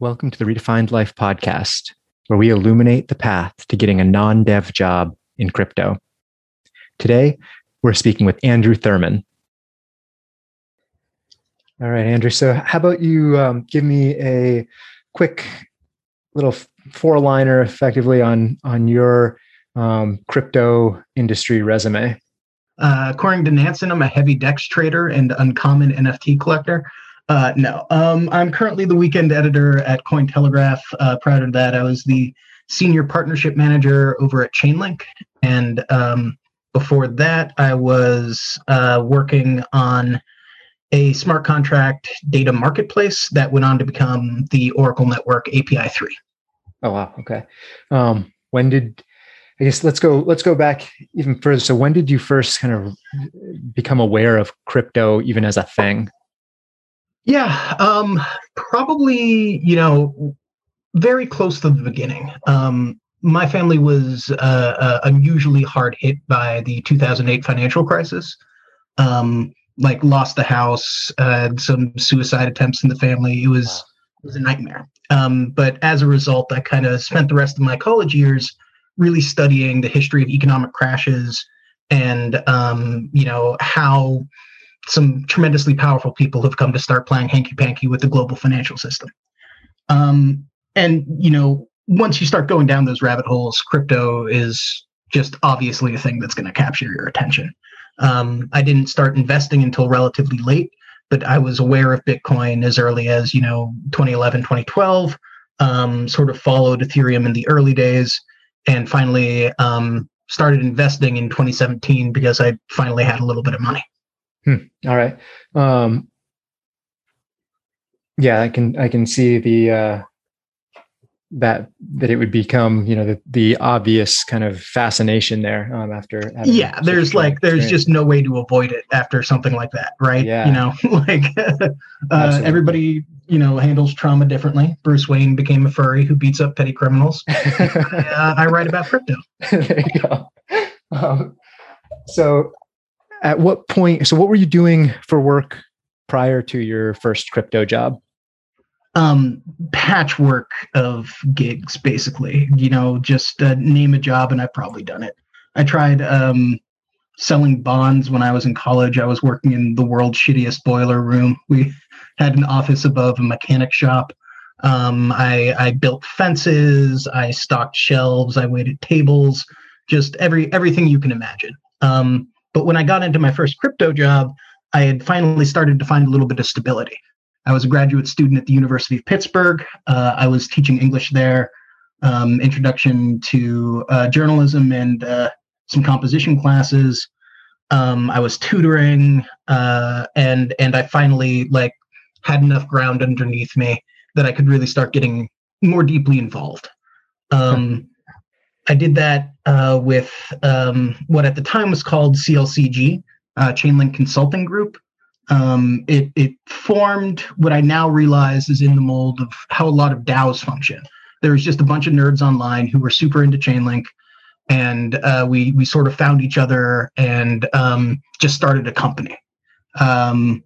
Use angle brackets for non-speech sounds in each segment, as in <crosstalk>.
Welcome to the Redefined Life podcast, where we illuminate the path to getting a non dev job in crypto. Today, we're speaking with Andrew Thurman. All right, Andrew. So, how about you um, give me a quick little four liner effectively on, on your um, crypto industry resume? Uh, according to Nansen, I'm a heavy DEX trader and uncommon NFT collector. Uh, no, um, I'm currently the weekend editor at Cointelegraph. Uh, prior to that, I was the senior partnership manager over at Chainlink, and um, before that, I was uh, working on a smart contract data marketplace that went on to become the Oracle Network API three. Oh wow! Okay, um, when did I guess let's go let's go back even further. So when did you first kind of become aware of crypto even as a thing? Yeah, um, probably, you know, very close to the beginning. Um, my family was uh, uh, unusually hard hit by the 2008 financial crisis. Um, like lost the house, uh, some suicide attempts in the family. It was it was a nightmare. Um, but as a result, I kind of spent the rest of my college years really studying the history of economic crashes and um, you know how some tremendously powerful people have come to start playing hanky panky with the global financial system. Um, and you know, once you start going down those rabbit holes, crypto is just obviously a thing that's going to capture your attention. Um, I didn't start investing until relatively late, but I was aware of Bitcoin as early as you know 2011, 2012. Um, sort of followed Ethereum in the early days, and finally um, started investing in 2017 because I finally had a little bit of money. Hmm. All right. Um, yeah, I can I can see the uh, that that it would become you know the the obvious kind of fascination there um, after. Yeah, there's like there's experience. just no way to avoid it after something like that, right? Yeah. You know, <laughs> like uh, everybody you know handles trauma differently. Bruce Wayne became a furry who beats up petty criminals. <laughs> I, uh, I write about crypto. <laughs> there you go. Um, so at what point so what were you doing for work prior to your first crypto job? Um patchwork of gigs basically you know just uh, name a job and i've probably done it. I tried um selling bonds when i was in college. I was working in the world's shittiest boiler room. We had an office above a mechanic shop. Um, I, I built fences. I stocked shelves. I waited tables. Just every everything you can imagine. Um, but when I got into my first crypto job, I had finally started to find a little bit of stability. I was a graduate student at the University of Pittsburgh. Uh, I was teaching English there, um, introduction to uh, journalism and uh, some composition classes. Um, I was tutoring, uh, and and I finally like had enough ground underneath me that I could really start getting more deeply involved. Um, I did that uh, with um, what at the time was called CLCG, uh, Chainlink Consulting Group. Um, it, it formed what I now realize is in the mold of how a lot of DAOs function. There was just a bunch of nerds online who were super into Chainlink, and uh, we we sort of found each other and um, just started a company. Um,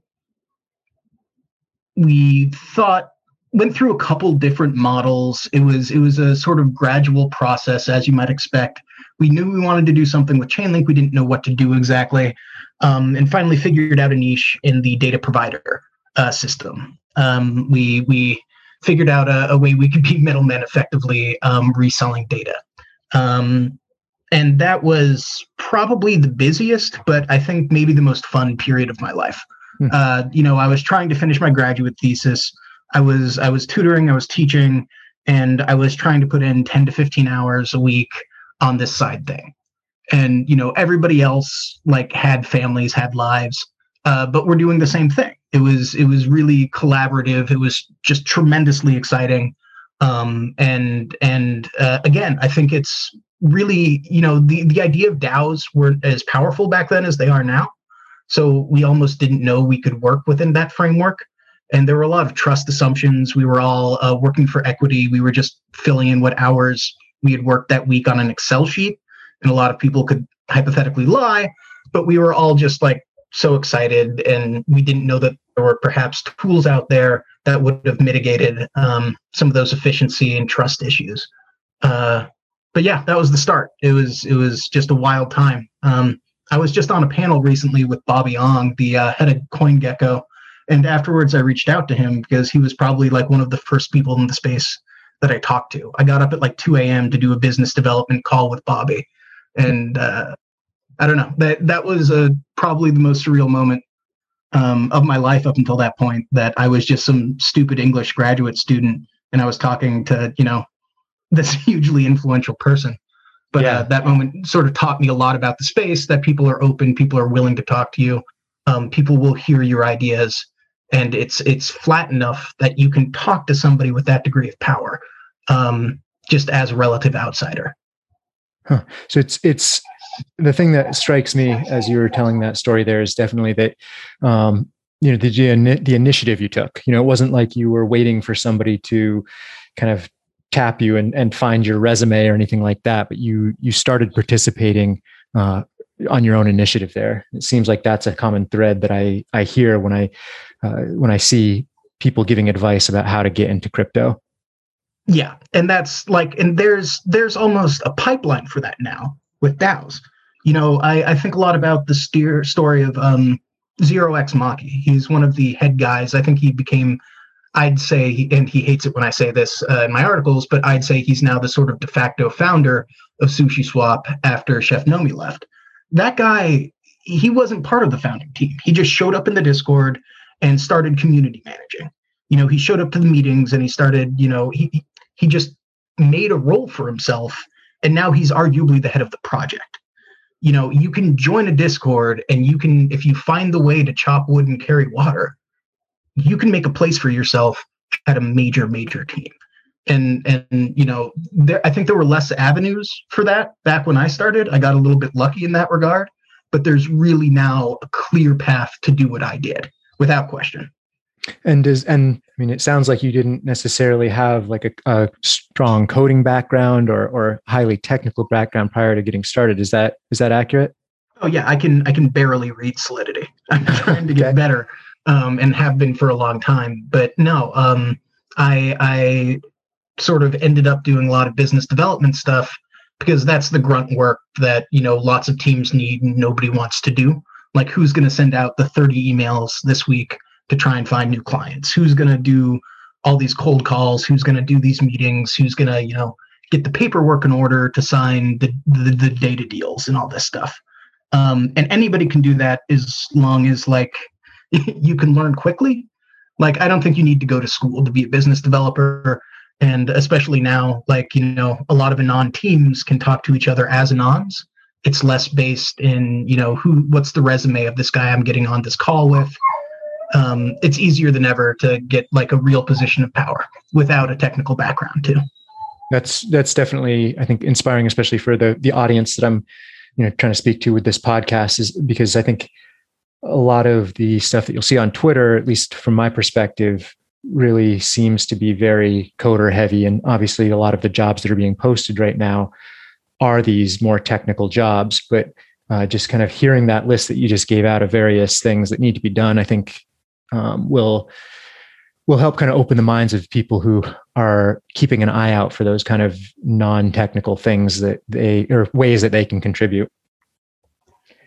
we thought went through a couple different models. It was it was a sort of gradual process, as you might expect. We knew we wanted to do something with Chainlink. We didn't know what to do exactly, um, and finally figured out a niche in the data provider uh, system. Um, we we figured out a, a, way we could be <laughs> middlemen effectively um, reselling data. Um, and that was probably the busiest, but I think maybe the most fun period of my life. Hmm. Uh, you know, I was trying to finish my graduate thesis. I was I was tutoring, I was teaching, and I was trying to put in 10 to 15 hours a week on this side thing. And you know, everybody else like had families, had lives, uh, but we're doing the same thing. It was it was really collaborative. It was just tremendously exciting. Um, and and uh, again, I think it's really you know the the idea of DAOs weren't as powerful back then as they are now. So we almost didn't know we could work within that framework and there were a lot of trust assumptions. We were all uh, working for equity. We were just filling in what hours we had worked that week on an Excel sheet, and a lot of people could hypothetically lie, but we were all just like so excited, and we didn't know that there were perhaps tools out there that would have mitigated um, some of those efficiency and trust issues. Uh, but yeah, that was the start. It was it was just a wild time. Um, I was just on a panel recently with Bobby Ong, the uh, head of CoinGecko, and afterwards I reached out to him because he was probably like one of the first people in the space that I talked to. I got up at like 2 a.m. to do a business development call with Bobby, and uh, I don't know that that was a, probably the most surreal moment um, of my life up until that point. That I was just some stupid English graduate student, and I was talking to you know this <laughs> hugely influential person. But uh, yeah. uh, that moment sort of taught me a lot about the space. That people are open, people are willing to talk to you, um, people will hear your ideas, and it's it's flat enough that you can talk to somebody with that degree of power, um, just as a relative outsider. Huh. So it's it's the thing that strikes me as you were telling that story there is definitely that um, you know the the initiative you took. You know, it wasn't like you were waiting for somebody to kind of tap you and, and find your resume or anything like that, but you you started participating uh, on your own initiative there. It seems like that's a common thread that I I hear when I uh, when I see people giving advice about how to get into crypto. Yeah, and that's like, and there's there's almost a pipeline for that now with DAOs. You know, I, I think a lot about the steer story of um, Zero X Maki. He's one of the head guys. I think he became, I'd say, and he hates it when I say this uh, in my articles, but I'd say he's now the sort of de facto founder of Sushi Swap after Chef Nomi left. That guy, he wasn't part of the founding team. He just showed up in the Discord and started community managing. You know, he showed up to the meetings and he started, you know, he he just made a role for himself and now he's arguably the head of the project you know you can join a discord and you can if you find the way to chop wood and carry water you can make a place for yourself at a major major team and and you know there i think there were less avenues for that back when i started i got a little bit lucky in that regard but there's really now a clear path to do what i did without question and does and I mean, it sounds like you didn't necessarily have like a, a, strong coding background or or highly technical background prior to getting started. Is that is that accurate? Oh yeah, I can I can barely read Solidity. <laughs> I'm trying to get okay. better, um, and have been for a long time. But no, um, I I sort of ended up doing a lot of business development stuff because that's the grunt work that you know lots of teams need and nobody wants to do. Like who's going to send out the 30 emails this week? to try and find new clients? Who's going to do all these cold calls? Who's going to do these meetings? Who's going to you know get the paperwork in order to sign the, the, the data deals and all this stuff? Um, and anybody can do that as long as like <laughs> you can learn quickly. Like i don't think you need to go to school to be a business developer and especially now like you know a lot of anon teams can talk to each other as anons it's less based in you know who what's the resume of this guy i'm getting on this call with um, it's easier than ever to get like a real position of power without a technical background too. That's that's definitely I think inspiring, especially for the the audience that I'm you know trying to speak to with this podcast, is because I think a lot of the stuff that you'll see on Twitter, at least from my perspective, really seems to be very coder heavy, and obviously a lot of the jobs that are being posted right now are these more technical jobs, but uh, just kind of hearing that list that you just gave out of various things that need to be done, I think um, will will help kind of open the minds of people who are keeping an eye out for those kind of non-technical things that they or ways that they can contribute.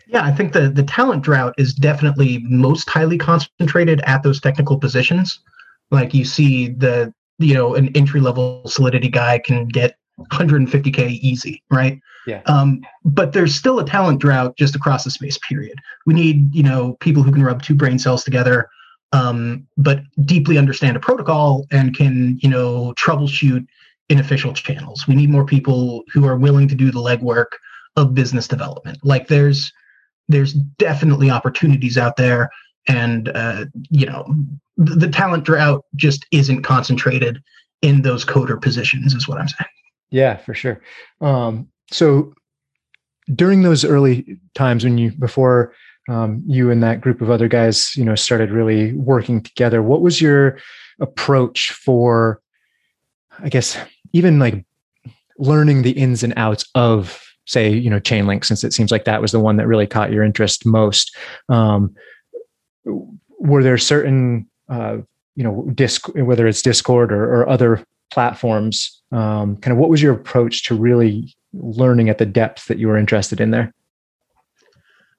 Yeah, I think the the talent drought is definitely most highly concentrated at those technical positions. Like you see the you know an entry level solidity guy can get 150k easy, right? Yeah. Um, but there's still a talent drought just across the space. Period. We need you know people who can rub two brain cells together um, but deeply understand a protocol and can you know troubleshoot inofficial channels. We need more people who are willing to do the legwork of business development. Like there's there's definitely opportunities out there, and uh, you know the, talent drought just isn't concentrated in those coder positions. Is what I'm saying. Yeah, for sure. Um, so during those early times when you before um, you and that group of other guys, you know, started really working together. What was your approach for, I guess, even like learning the ins and outs of, say, you know, Chainlink, since it seems like that was the one that really caught your interest most. Um, were there certain uh, you know disc whether it's discord or, or other platforms um, kind of what was your approach to really learning at the depth that you were interested in there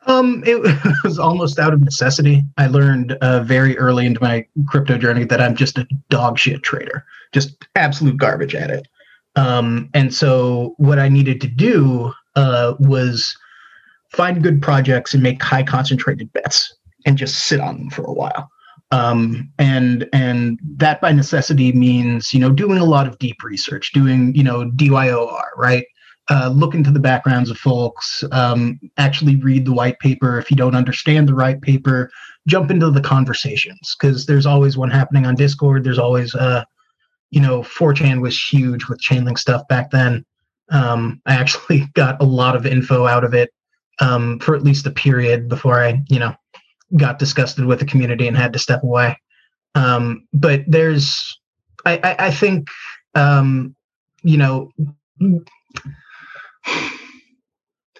um, it <laughs> was almost out of necessity. I learned uh, very early into my crypto journey that I'm just a dog shit trader, just absolute garbage at it. Um, and so what I needed to do uh, was find good projects and make high concentrated bets and just sit on them for a while. Um, and and that by necessity means you know doing a lot of deep research, doing you know DYOR, right? Uh, look into the backgrounds of folks, um, actually read the white paper. If you don't understand the white paper, jump into the conversations because there's always one happening on Discord. There's always, uh, you know, 4chan was huge with Chainlink stuff back then. Um, I actually <laughs> got a lot of info out of it um, for at least a period before I, you know, got disgusted with the community and had to step away. Um, but there's, I, I, I think, um, you know,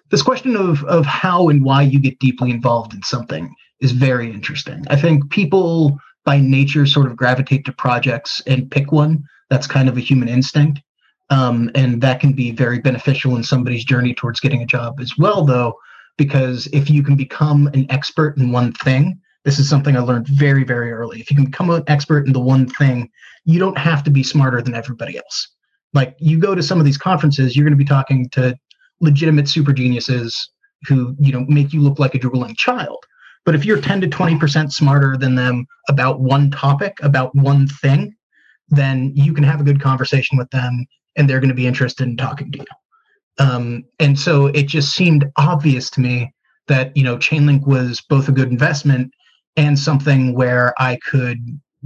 this question of of how and why you get deeply involved in something is very interesting. I think people by nature sort of gravitate to projects and pick one. That's kind of a human instinct. Um, and that can be very beneficial in somebody's journey towards getting a job as well, though, because if you can become an expert in one thing, this is something I learned very, very early. If you can become an expert in the one thing, you don't have to be smarter than everybody else. Like you go to some of these conferences, you're going to be talking to legitimate super geniuses who you know make you look like a drooling child but if you're 10 to 20% smarter than them about one topic about one thing then you can have a good conversation with them and they're going to be interested in talking to you um, and so it just seemed obvious to me that you know chainlink was both a good investment and something where i could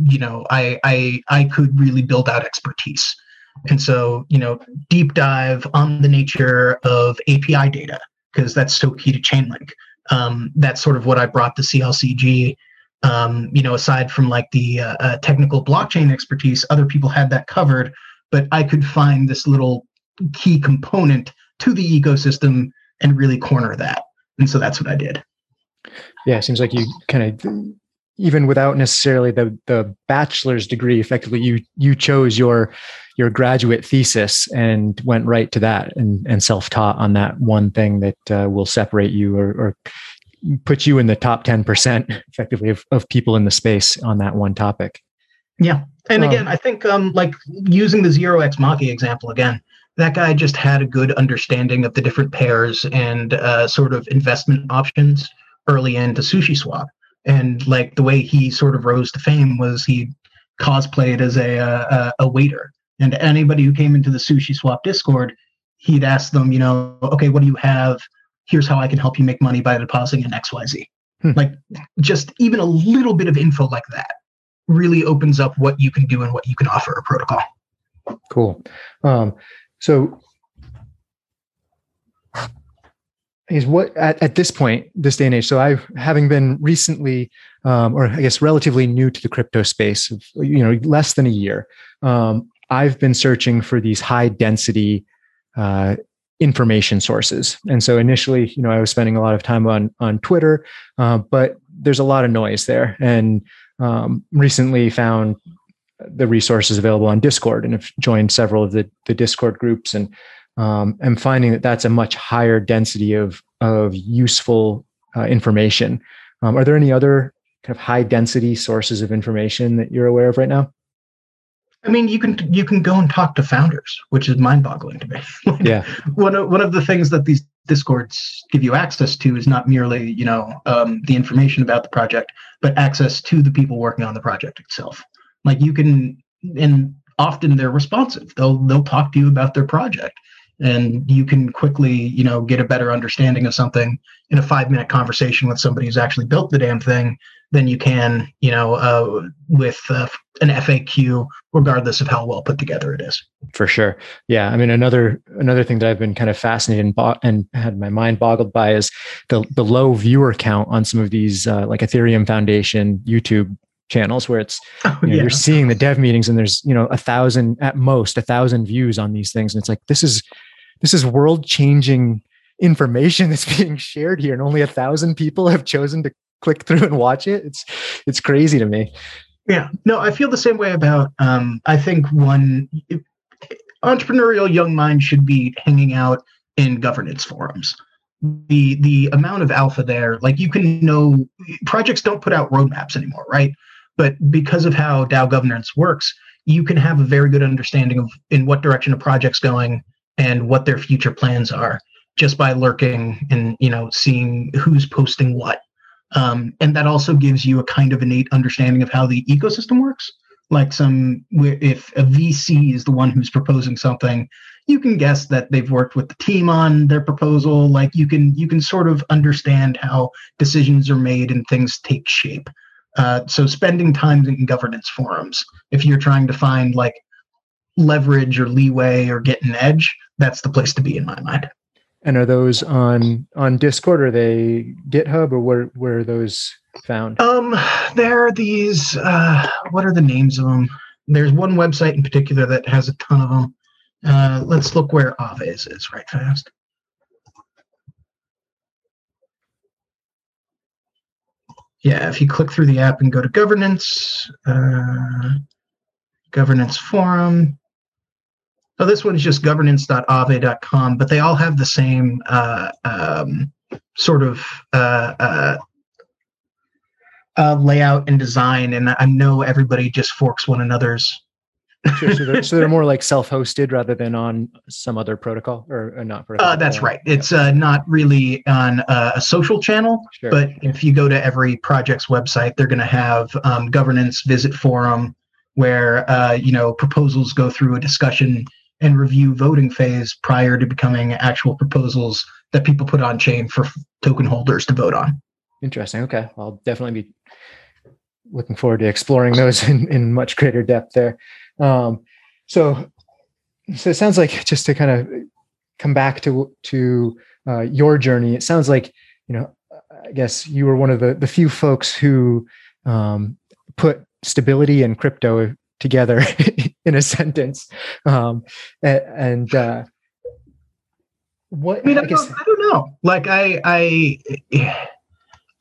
you know i i i could really build out expertise and so, you know, deep dive on the nature of API data, because that's so key to Chainlink. Um, that's sort of what I brought to CLCG. Um, you know, aside from like the uh, uh, technical blockchain expertise, other people had that covered, but I could find this little key component to the ecosystem and really corner that. And so that's what I did. Yeah, it seems like you kind of even without necessarily the the bachelor's degree effectively you you chose your your graduate thesis and went right to that and and self-taught on that one thing that uh, will separate you or, or put you in the top 10% effectively of, of people in the space on that one topic yeah and um, again i think um like using the zero x maki example again that guy just had a good understanding of the different pairs and uh, sort of investment options early into sushi swap. And like the way he sort of rose to fame was he cosplayed as a a, a waiter. And anybody who came into the sushi swap discord he'd ask them you know okay what do you have? Here's how i can help you make money by depositing in xyz hmm. like just even a little bit of info like that really opens up what you can do and what you can offer a protocol. Cool. Um, so is what at, at this point, this day and age. So I, having been recently, um, or I guess relatively new to the crypto space, of, you know, less than a year, um, I've been searching for these high density uh, information sources. And so initially, you know, I was spending a lot of time on on Twitter, uh, but there's a lot of noise there. And um, recently found the resources available on Discord and have joined several of the the Discord groups and um, I'm finding that that's a much higher density of of useful uh, information. Um, are there any other kind of high density sources of information that you're aware of right now? I mean, you can you can go and talk to founders, which is mind boggling to me. <laughs> like yeah. One of one of the things that these discords give you access to is not merely you know um, the information about the project, but access to the people working on the project itself. Like you can, and often they're responsive. They'll they'll talk to you about their project and you can quickly you know get a better understanding of something in a five minute conversation with somebody who's actually built the damn thing than you can you know uh, with uh, an faq regardless of how well put together it is for sure yeah i mean another another thing that i've been kind of fascinated and, bo- and had my mind boggled by is the the low viewer count on some of these uh, like ethereum foundation youtube channels where it's <laughs> oh, you know, yeah. you're seeing the dev meetings and there's you know a thousand at most a thousand views on these things and it's like this is this is world changing information <laughs> that's being shared here and only a thousand people have chosen to click through and watch it it's it's crazy to me Yeah, no, I feel the same way about. Um, I think one entrepreneurial young mind should be hanging out in governance forums. The the amount of alpha there, like you can know, projects don't put out roadmaps anymore, right? But because of how DAO governance works, you can have a very good understanding of in what direction a project's going and what their future plans are just by lurking and you know seeing who's posting what. Um, and that also gives you a kind of innate understanding of how the ecosystem works. Like some if a vc is the one who's proposing something you can guess that they've worked with the team on their proposal. Like you can you can sort of understand how decisions are made and things take shape uh, so spending time in governance forums if you're trying to find like leverage or leeway or get an edge that's the place to be in my mind and are those on on discord or are they github or where where are those found? Um, there are these. Uh, what are the names of them? There's one website in particular that has a ton of them. Uh, let's look where Aave's is right fast. Yeah, if you click through the app and go to governance, uh, governance forum. Oh, this one's just governance.aave.com, but they all have the same uh, um, sort of uh, uh, uh, layout and design, and I know everybody just forks one another's. Sure, so, they're, so they're more like <laughs> self-hosted rather than on some other protocol or, or not protocol. Uh, that's right. It's uh, not really on uh, a social channel, sure. but if you go to every project's website, they're going to have um, governance visit forum where uh, you know proposals go through a discussion and review voting phase prior to becoming actual proposals that people put on chain for token holders to vote on. Interesting. Okay. I'll definitely be looking forward to exploring those <laughs> in, in much greater depth there. Um, so, so it sounds like just to kind of come back to, to uh, your journey, it sounds like, you know, I guess you were one of the, the few folks who um, put stability and crypto together <laughs> in a sentence. Um, and, and uh, what I mean, I, guess, I don't know. Like I, I,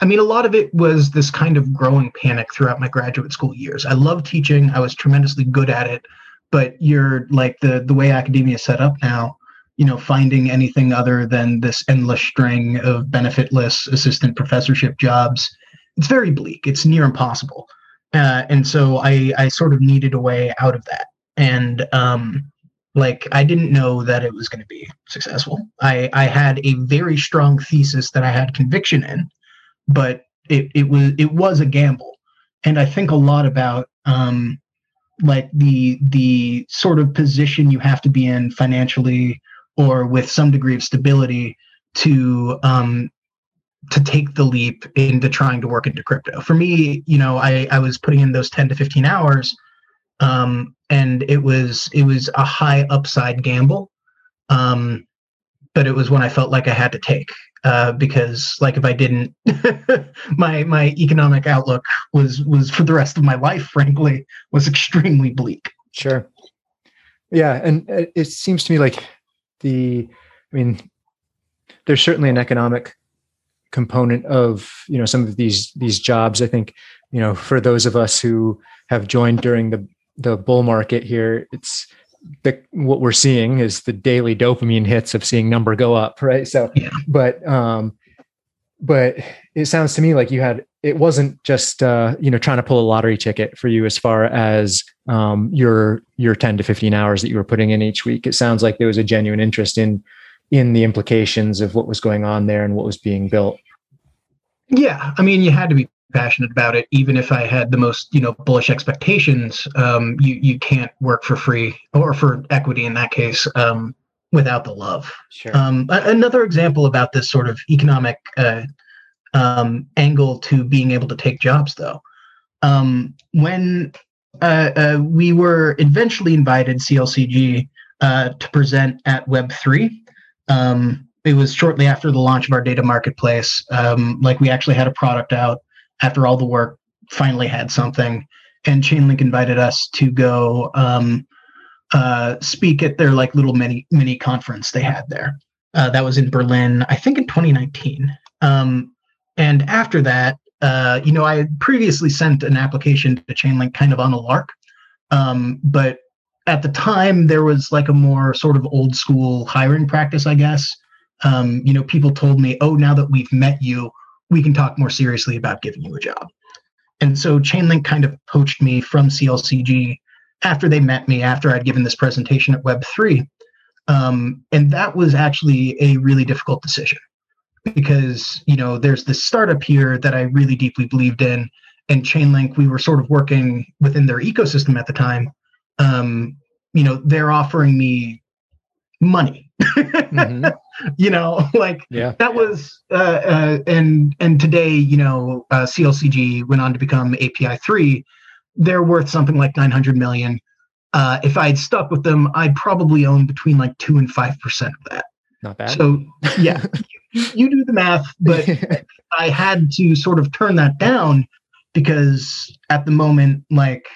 I mean, a lot of it was this kind of growing panic throughout my graduate school years. I love teaching. I was tremendously good at it, but you're like the the way academia is set up now. You know, finding anything other than this endless string of benefitless assistant professorship jobs, it's very bleak. It's near impossible. Uh, and so I I sort of needed a way out of that. And um, like I didn't know that it was going to be successful. I I had a very strong thesis that I had conviction in but it, it was it was a gamble and i think a lot about um, like the the sort of position you have to be in financially or with some degree of stability to um, to take the leap into trying to work into crypto. For me, you know, I, I was putting in those 10 to 15 hours um, and it was it was a high upside gamble. Um, but it was one I felt like I had to take uh, because like if I didn't, <laughs> my my economic outlook was was for the rest of my life, frankly, was extremely bleak. Sure. Yeah, and it seems to me like the, I mean, there's certainly an economic component of you know some of these these jobs. I think you know for those of us who have joined during the the bull market here, it's the what we're seeing is the daily dopamine hits of seeing number go up, right? So, yeah. but um, but it sounds to me like you had it wasn't just uh, you know trying to pull a lottery ticket for you as far as um, your your 10 to 15 hours that you were putting in each week. It sounds like there was a genuine interest in in the implications of what was going on there and what was being built. Yeah, I mean, you had to be passionate about it even if i had the most you know bullish expectations um, you you can't work for free or for equity in that case um, without the love sure. um, another example about this sort of economic uh, um, angle to being able to take jobs though um, when uh, uh, we were eventually invited clcg uh, to present at web3 um, it was shortly after the launch of our data marketplace like we actually had a product out after all the work, finally had something. And Chainlink invited us to go um, uh, speak at their like little mini mini conference they had there. Uh, that was in Berlin, I think in 2019. Um, and after that, uh, you know, I had previously sent an application to Chainlink kind of on a lark, um, but at the time there was like a more sort of old school hiring practice, I guess. Um, you know, people told me, "Oh, now that we've met you, we can talk more seriously about giving you a job." And so Chainlink kind of poached me from CLCG after they met me, after I'd given this presentation at Web3. Um, and that was actually a really difficult decision because, you know, there's this startup here that I really deeply believed in. And Chainlink, we were sort of working within their ecosystem at the time. Um, you know, they're offering me money. Mm-hmm. <laughs> you know, <laughs> like yeah. that was uh, uh, and and today, you know, uh, CLCG went on to become API three. They're worth something like nine hundred million. Uh, if I had stuck with them, I'd probably own between like two and five percent of that. Not bad. So yeah, <laughs> you, you do the math, but I had to sort of turn that down because at the moment, like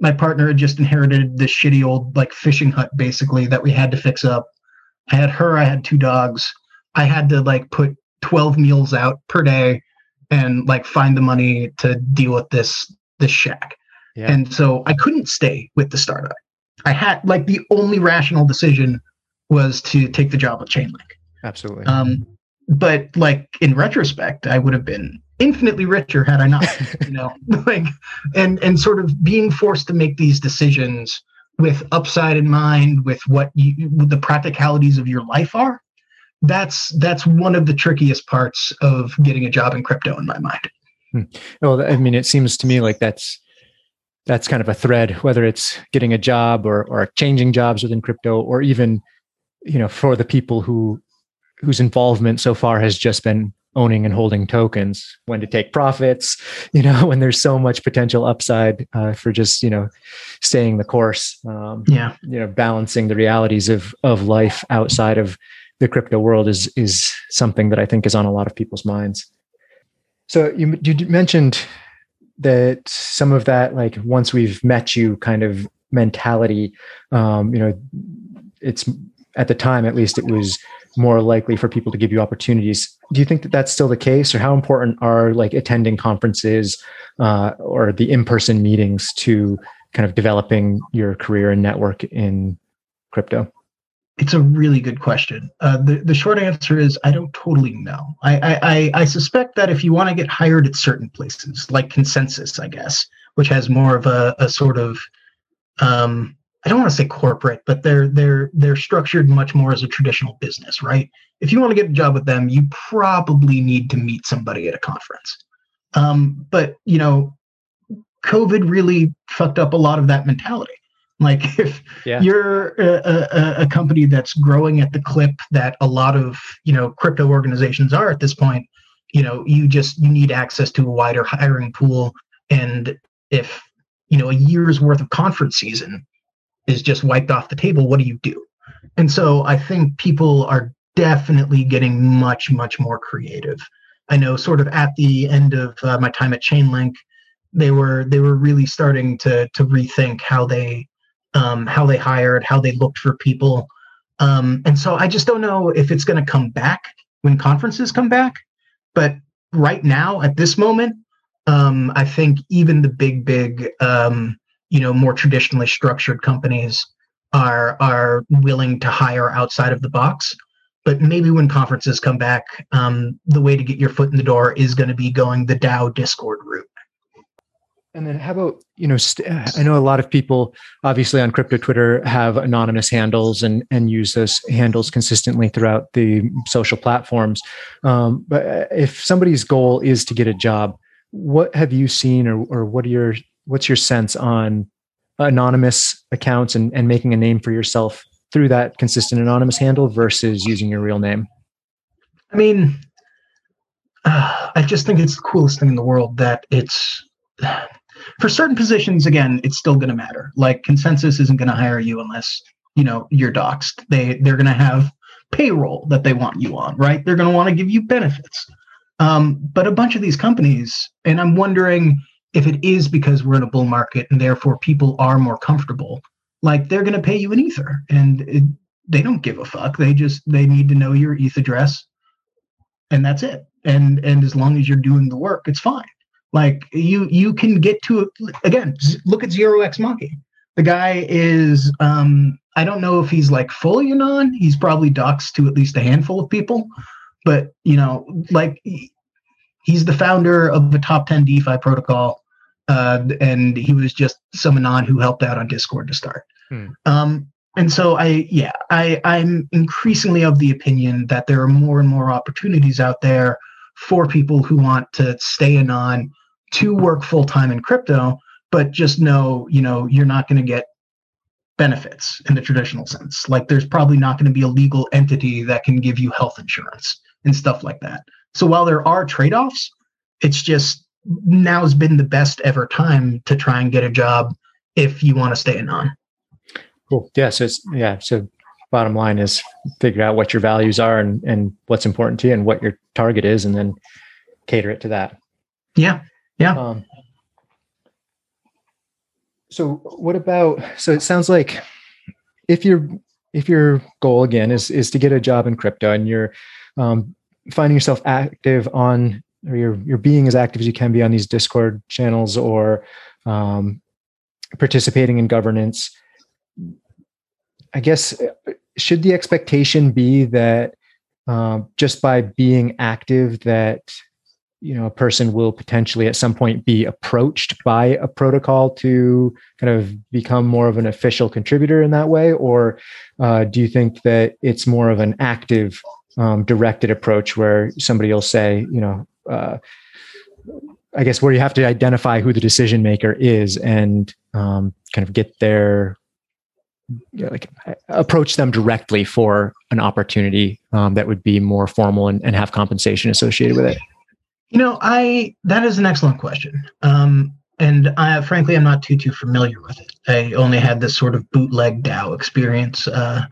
my partner had just inherited this shitty old like fishing hut basically that we had to fix up. I had her, I had two dogs. I had to like put 12 meals out per day and like find the money to deal with this this shack. Yeah. And so I couldn't stay with the startup. I had like the only rational decision was to take the job with Chainlink. Absolutely. Um, but like in retrospect, I would have been infinitely richer had I not, you know, <laughs> like and and sort of being forced to make these decisions with upside in mind, with what you the practicalities of your life are. That's that's one of the trickiest parts of getting a job in crypto in my mind. Hmm. Well, I mean, it seems to me like that's that's kind of a thread, whether it's getting a job or or changing jobs within crypto, or even you know for the people who whose involvement so far has just been owning and holding tokens when to take profits <laughs> you know when there's so much potential upside uh, for just you know staying the course um, yeah. you know balancing the realities of of life outside of the crypto world is is something that i think is on a lot of people's minds. So you you mentioned that some of that like once we've met you kind of mentality um, you know it's at the time at least it was more likely for people to give you opportunities do you think that that's still the case or how important are like attending conferences uh, or the in-person meetings to kind of developing your career and network in crypto it's a really good question. Uh, the the short answer is I don't totally know. I I, I suspect that if you want to get hired at certain places, like Consensus, I guess, which has more of a, a sort of um, I don't want to say corporate, but they're they're they're structured much more as a traditional business, right? If you want to get a job with them, you probably need to meet somebody at a conference. Um, but you know, COVID really fucked up a lot of that mentality. Like <laughs> if yeah. you're a, a, a company that's growing at the clip that a lot of you know crypto organizations are at this point, you know, you just you need access to a wider hiring pool, and if you know a year's worth of conference season is just wiped off the table, what do you do? And so I think people are definitely getting much, much more creative. I know, sort of at the end of uh, my time at Chainlink, they were they were really starting to to rethink how they um, how they hired, how they looked for people, um, and so I just don't know if it's going to come back when conferences come back. But right now, at this moment, um, I think even the big, big um, you know more traditionally structured companies are are willing to hire outside of the box. But maybe when conferences come back um, the way to get your foot in the door is going to be going the dao discord route. And then how about you know st- i know a lot of people obviously on crypto twitter have anonymous handles and and use those handles consistently throughout the social platforms. Um, but uh, if somebody's goal is to get a job what have you seen or, or what are your what's your sense on anonymous accounts and, and making a name for yourself through that consistent anonymous handle versus using your real name? I mean, uh, I just think it's the coolest thing in the world that it's for certain positions. Again, it's still going to matter. Like consensus isn't going to hire you unless you know you're doxxed. They they're going to have payroll that they want you on, right? They're going to want to give you benefits. Um, but a bunch of these companies, and I'm wondering if it is because we're in a bull market and therefore people are more comfortable, like they're going to pay you an ether and it, they don't give a fuck. They just they need to know your ETH address, and that's it. And and as long as you're doing the work, it's fine. Like you you can get to again. Look at Zero X Maki. The guy is um, I don't know if he's like fully anon. He's probably doxed to at least a handful of people, but you know, like he's the founder of the top 10 DeFi protocol. Uh, and he was just someone on who helped out on Discord to start. Hmm. Um, and so I, yeah, I, I'm increasingly of the opinion that there are more and more opportunities out there for people who want to stay anon to work full time in crypto, but just know, you know, you're not going to get benefits in the traditional sense. Like there's probably not going to be a legal entity that can give you health insurance and stuff like that. So while there are trade offs, it's just now's been the best ever time to try and get a job if you want to stay anon. Cool. Yeah. So it's, yeah. So bottom line is figure out what your values are and, and what's important to you and what your target is, and then cater it to that. Yeah. Yeah. Um, so what about, so it sounds like if your, if your goal again is, is to get a job in crypto and you're um, finding yourself active on or you're you're being as active as you can be on these discord channels or um, participating in governance. I guess should the expectation be that um, just by being active that you know a person will potentially at some point be approached by a protocol to kind of become more of an official contributor in that way? Or uh, do you think that it's more of an active um, directed approach where somebody will say, you know, uh, I guess where you have to identify who the decision maker is and um, kind of get their you know, like approach them directly for an opportunity um, that would be more formal and, and, have compensation associated with it. You know, I that is an excellent question. Um, and I, frankly, I'm not too too familiar with it. I only had this sort of bootleg DAO experience. Uh,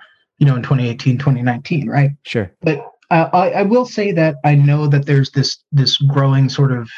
you know in 2018 2019 right sure but uh, I, I will say that i know that there's this this growing sort of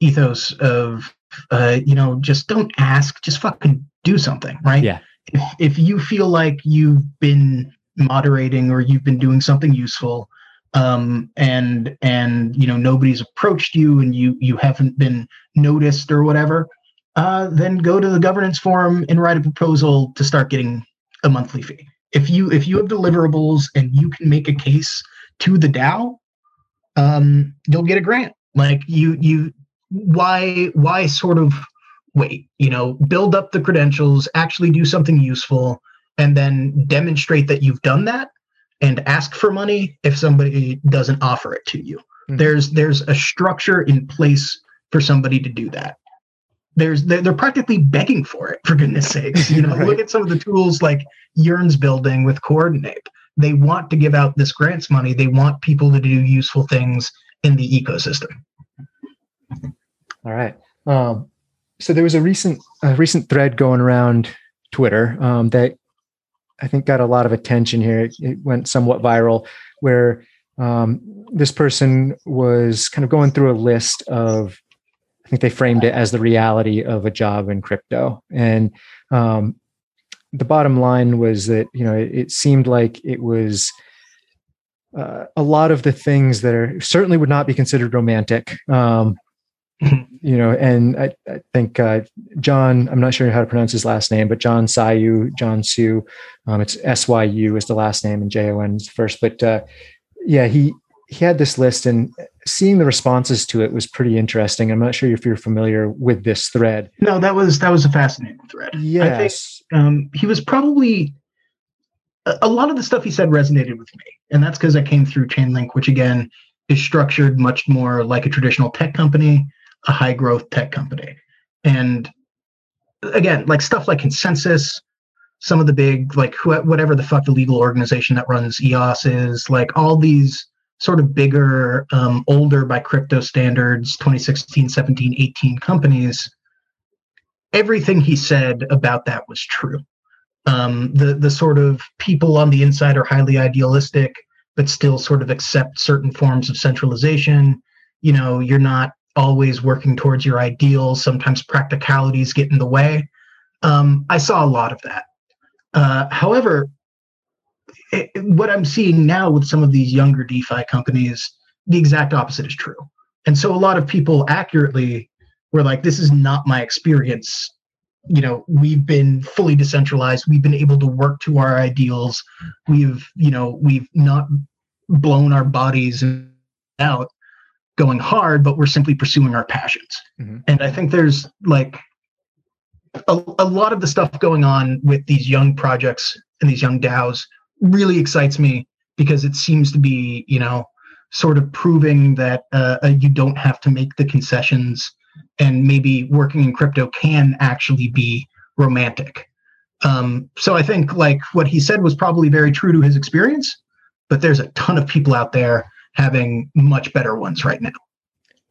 ethos of uh, you know just don't ask just fucking do something right? Yeah. If, if you feel like you've been moderating or you've been doing something useful um, and and you know nobody's approached you and you you haven't been noticed or whatever uh, then go to the governance forum and write a proposal to start getting a monthly fee. If you if you have deliverables and you can make a case to the DAO, um, you'll get a grant. Like you you why why sort of wait, you know, build up the credentials, actually do something useful, and then demonstrate that you've done that and ask for money if somebody doesn't offer it to you. Mm-hmm. There's there's a structure in place for somebody to do that there's they're, they're practically begging for it for goodness sakes you <laughs> know right. look at some of the tools like yearns building with coordinape they want to give out this grants money. They want people to do useful things in the ecosystem. All right. Um, so there was a recent a recent thread going around twitter um, that i think got a lot of attention here. It, it went somewhat viral where um, this person was kind of going through a list of I think they framed it as the reality of a job in crypto. And um, the bottom line was that you know it, it seemed like it was uh, a lot of the things that are certainly would not be considered romantic. Um, <laughs> you know, and I, I think uh, John, I'm not sure how to pronounce his last name, but John Syu, John Sue, um, it's S Y U is the last name and J O N is the first. But uh, yeah, he he had this list and seeing the responses to it was pretty interesting. I'm not sure if you're familiar with this thread. No, that was that was a fascinating thread. Yes, think, um, he was probably a, a lot of the stuff he said resonated with me, and that's because I came through Chainlink, which again is structured much more like a traditional tech company, a high growth tech company, and again, like stuff like consensus. Some of the big, like whatever the fuck the legal organization that runs EOS is, like all these sort of bigger, um, older by crypto standards, 2016, 17, 18 companies, everything he said about that was true. Um, the the sort of people on the inside are highly idealistic, but still sort of accept certain forms of centralization. You know, you're not always working towards your ideals. Sometimes practicalities get in the way. Um, I saw a lot of that. Uh, however, it, what I'm seeing now with some of these younger DeFi companies, the exact opposite is true. And so a lot of people accurately were like this is not my experience you know we've been fully decentralized we've been able to work to our ideals we've you know we've not blown our bodies out going hard but we're simply pursuing our passions mm-hmm. and i think there's like a, a lot of the stuff going on with these young projects and these young DAOs really excites me because it seems to be, you know, sort of proving that uh, uh, you don't have to make the concessions and maybe working in crypto can actually be romantic. Um, so I think like what he said was probably very true to his experience, but there's a ton of people out there having much better ones right now.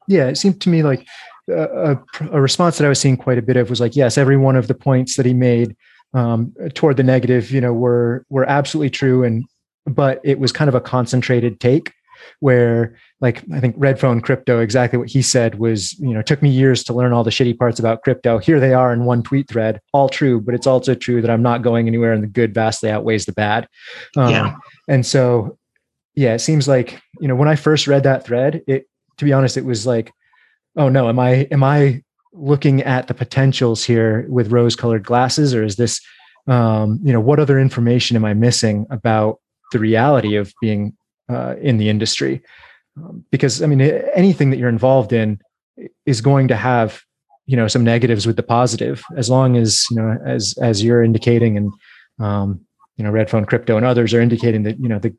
Yeah, it seemed to me like a, a, response that I was seeing quite a bit of was like, yes, every one of the points that he made um, toward the negative, you know, were were absolutely true, and but it was kind of a concentrated take where like i think red phone crypto exactly what he said was you know took me years to learn all the shitty parts about crypto. Here they are in one tweet thread all true but it's also true that i'm not going anywhere and the good vastly outweighs the bad. Um, yeah. and so yeah it seems like you know when i first read that thread it to be honest it was like oh no, am I am I looking at the potentials here with rose colored glasses or is this um, you know what other information am i missing about the reality of being uh, in the industry? Um, because i mean anything that you're involved in is going to have you know some negatives with the positive as long as you know as as you're indicating and um, you know red phone crypto and others are indicating that you know the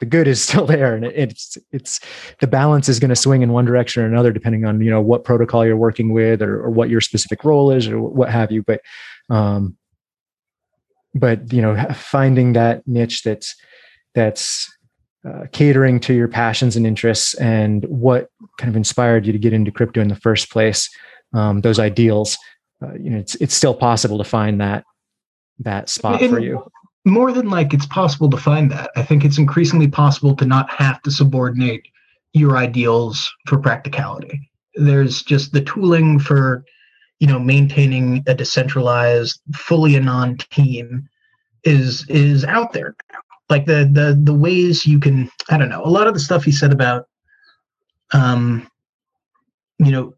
the good is <laughs> still there and it's it's the balance is going to swing in one direction or another depending on you know what protocol you're working with or, or what your specific role is or what have you but um but you know finding that niche that's that's uh, catering to your passions and interests and what kind of inspired you to get into crypto in the first place um, those ideals uh, you know it's it's still possible to find that that spot for you more than like it's possible to find that. I think it's increasingly possible to not have to subordinate your ideals for practicality. There's just the tooling for, you know, maintaining a decentralized, fully anon team is is out there now. Like the the the ways you can, I don't know, a lot of the stuff he said about um you know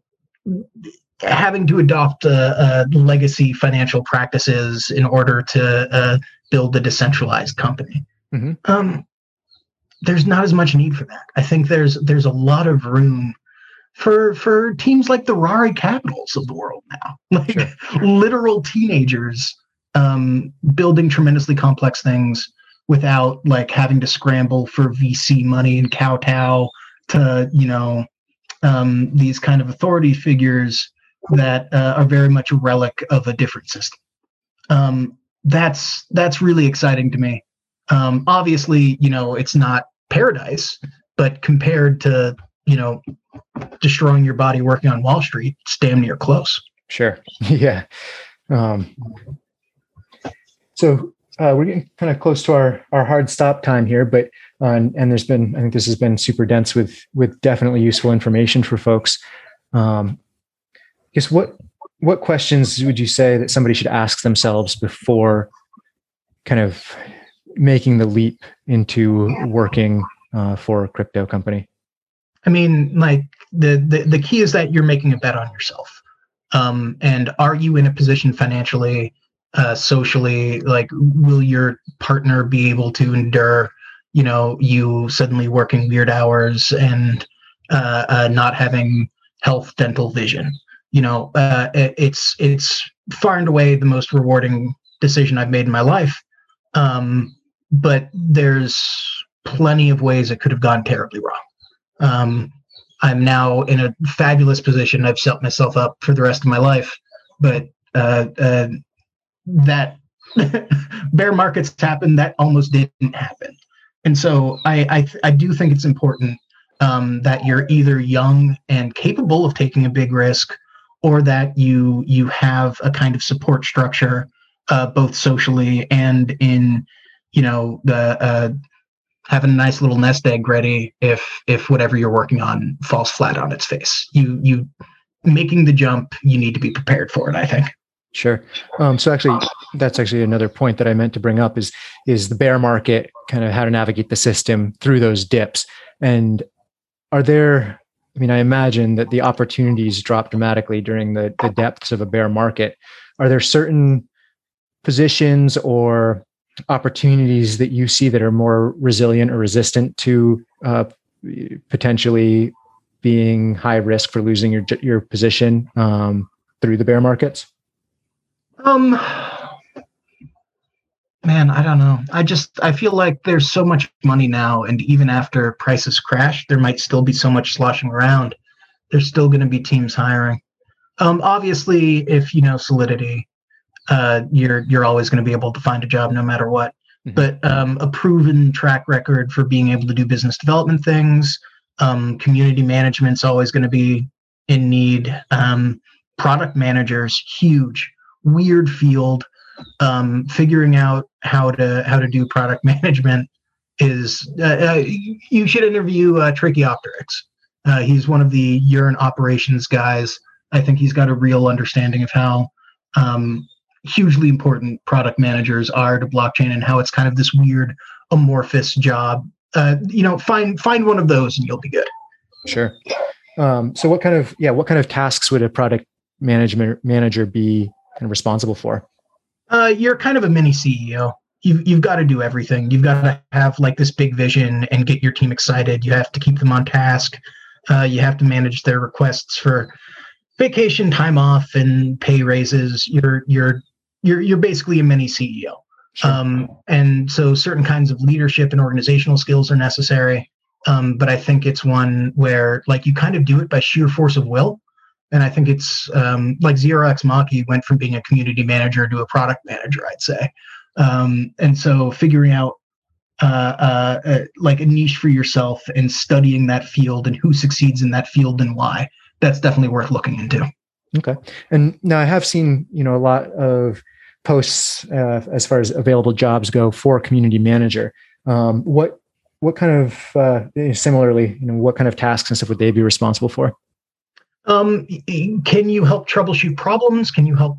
having to adopt uh, uh, legacy financial practices in order to uh, build a decentralized company. Mm-hmm. Um, there's not as much need for that. I think there's there's a lot of room for for teams like the Rari Capitals of the world now, <laughs> like sure. literal teenagers um, building tremendously complex things without like having to scramble for VC money and kowtow to you know um, these kind of authority figures that uh, are very much a relic of a different system. Um, that's that's really exciting to me. Um, obviously, you know, it's not paradise, but compared to you know destroying your body working on Wall Street, it's damn near close. Sure. <laughs> Yeah. Um, so uh, we're getting kind of close to our our hard stop time here, but uh, and, and, there's been I think this has been super dense with with definitely useful information for folks. Um, I guess what what questions would you say that somebody should ask themselves before kind of making the leap into working uh, for a crypto company? I mean, like the, the the key is that you're making a bet on yourself. Um, and are you in a position financially, uh, socially, like will your partner be able to endure, you know, you suddenly working weird hours and uh, uh, not having health, dental, vision? You know, uh, it's it's far and away the most rewarding decision I've made in my life. Um, but there's plenty of ways it could have gone terribly wrong. Um, I'm now in a fabulous position. I've set myself up for the rest of my life, but uh, uh, that <laughs> bear markets happened. That almost didn't happen, and so I I, I do think it's important um, that you're either young and capable of taking a big risk, or that you you have a kind of support structure uh, both socially and in you know the uh, having a nice little nest egg ready if if whatever you're working on falls flat on its face. You you making the jump you need to be prepared for it i think. Sure. Um, so actually that's actually another point that i meant to bring up is is the bear market kind of how to navigate the system through those dips. And are there I mean, I imagine that the opportunities drop dramatically during the, the depths of a bear market. Are there certain positions or opportunities that you see that are more resilient or resistant to uh, potentially being high risk for losing your your position um, through the bear markets? Um, man, I don't know. I just I feel like there's so much money now, and even after prices crash, there might still be so much sloshing around. There's still going to be teams hiring. Um, obviously, if you know Solidity, uh, you're you're always going to be able to find a job no matter what. Mm-hmm. But um, a proven track record for being able to do business development things, um, community management's always going to be in need. Um, product managers, huge, weird field. Um, figuring out how to how to do product <laughs> management is uh, uh, you should interview uh, Tracheopteryx. Uh, he's one of the Yearn operations guys. I think he's got a real understanding of how um, hugely important product managers are to blockchain and how it's kind of this weird amorphous job. Uh, you know, find find one of those and you'll be good. Sure. Um, so, what kind of yeah, what kind of tasks would a product management manager be kind of responsible for? Uh, you're kind of a mini CEO. You've you've got to do everything. You've got to have like this big vision and get your team excited. You have to keep them on task. Uh, you have to manage their requests for vacation time off and pay raises. You're you're you're you're basically a mini CEO. Sure. Um, and so certain kinds of leadership and organizational skills are necessary. Um, but I think it's one where like you kind of do it by sheer force of will. And I think it's um, like Zero X Maki went from being a community manager to a product manager, I'd say. Um, and so figuring out uh, uh, uh, like a niche for yourself and studying that field and who succeeds in that field and why, that's definitely worth looking into. Okay. And now I have seen, you know, a lot of posts uh, as far as available jobs go for community manager. Um, what what kind of uh, similarly, you know, what kind of tasks and stuff would they be responsible for? Um, can you help troubleshoot problems? Can you help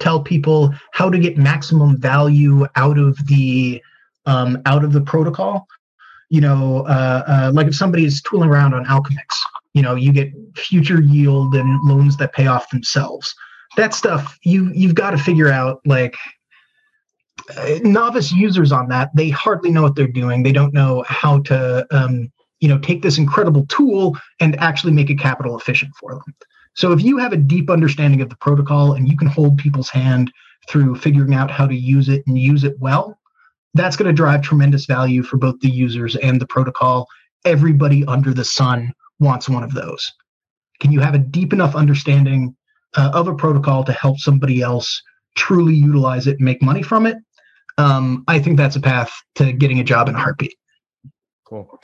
tell people how to get maximum value out of the um, out of the protocol? You know, uh, uh, like if somebody is tooling around on Alchemix, you know, you get future yield and loans that pay off themselves that stuff you you've got to figure out like uh, novice users on that they hardly know what they're doing they don't know how to um, you know take this incredible tool and actually make it capital efficient for them so if you have a deep understanding of the protocol and you can hold people's hand through figuring out how to use it and use it well that's going to drive tremendous value for both the users and the protocol everybody under the sun wants one of those can you have a deep enough understanding uh, of a protocol to help somebody else truly utilize it and make money from it, um, I think that's a path to getting a job in a heartbeat. Cool.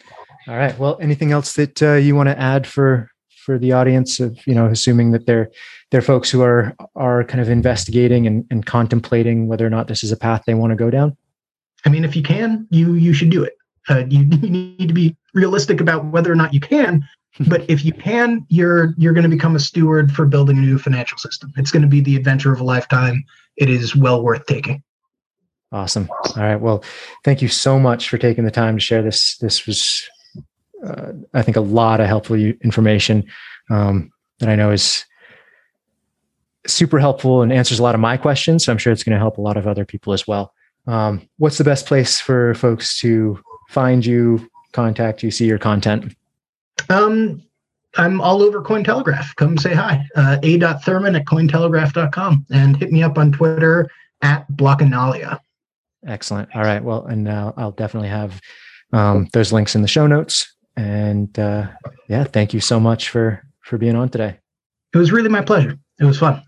All right. Well, anything else that uh, you want to add for for the audience of you know assuming that they're they're folks who are are kind of investigating and, and contemplating whether or not this is a path they want to go down i mean if you can you you should do it uh, you, <laughs> you need to be realistic about whether or not you can but if you can, you're you're going to become a steward for building a new financial system. It's going to be the adventure of a lifetime. It is well worth taking. Awesome. All right. Well, thank you so much for taking the time to share this. This was, uh, I think, a lot of helpful information um, that I know is super helpful and answers a lot of my questions. So I'm sure it's going to help a lot of other people as well. Um, what's the best place for folks to find you, contact you, see your content? Um, I'm all over Cointelegraph. Come say hi. Uh, a.thurman at cointelegraph.com and hit me up on Twitter at Blockanalia. Excellent. All right. Well, and uh, I'll definitely have um, those links in the show notes. And uh, yeah, thank you so much for for being on today. It was really my pleasure. It was fun.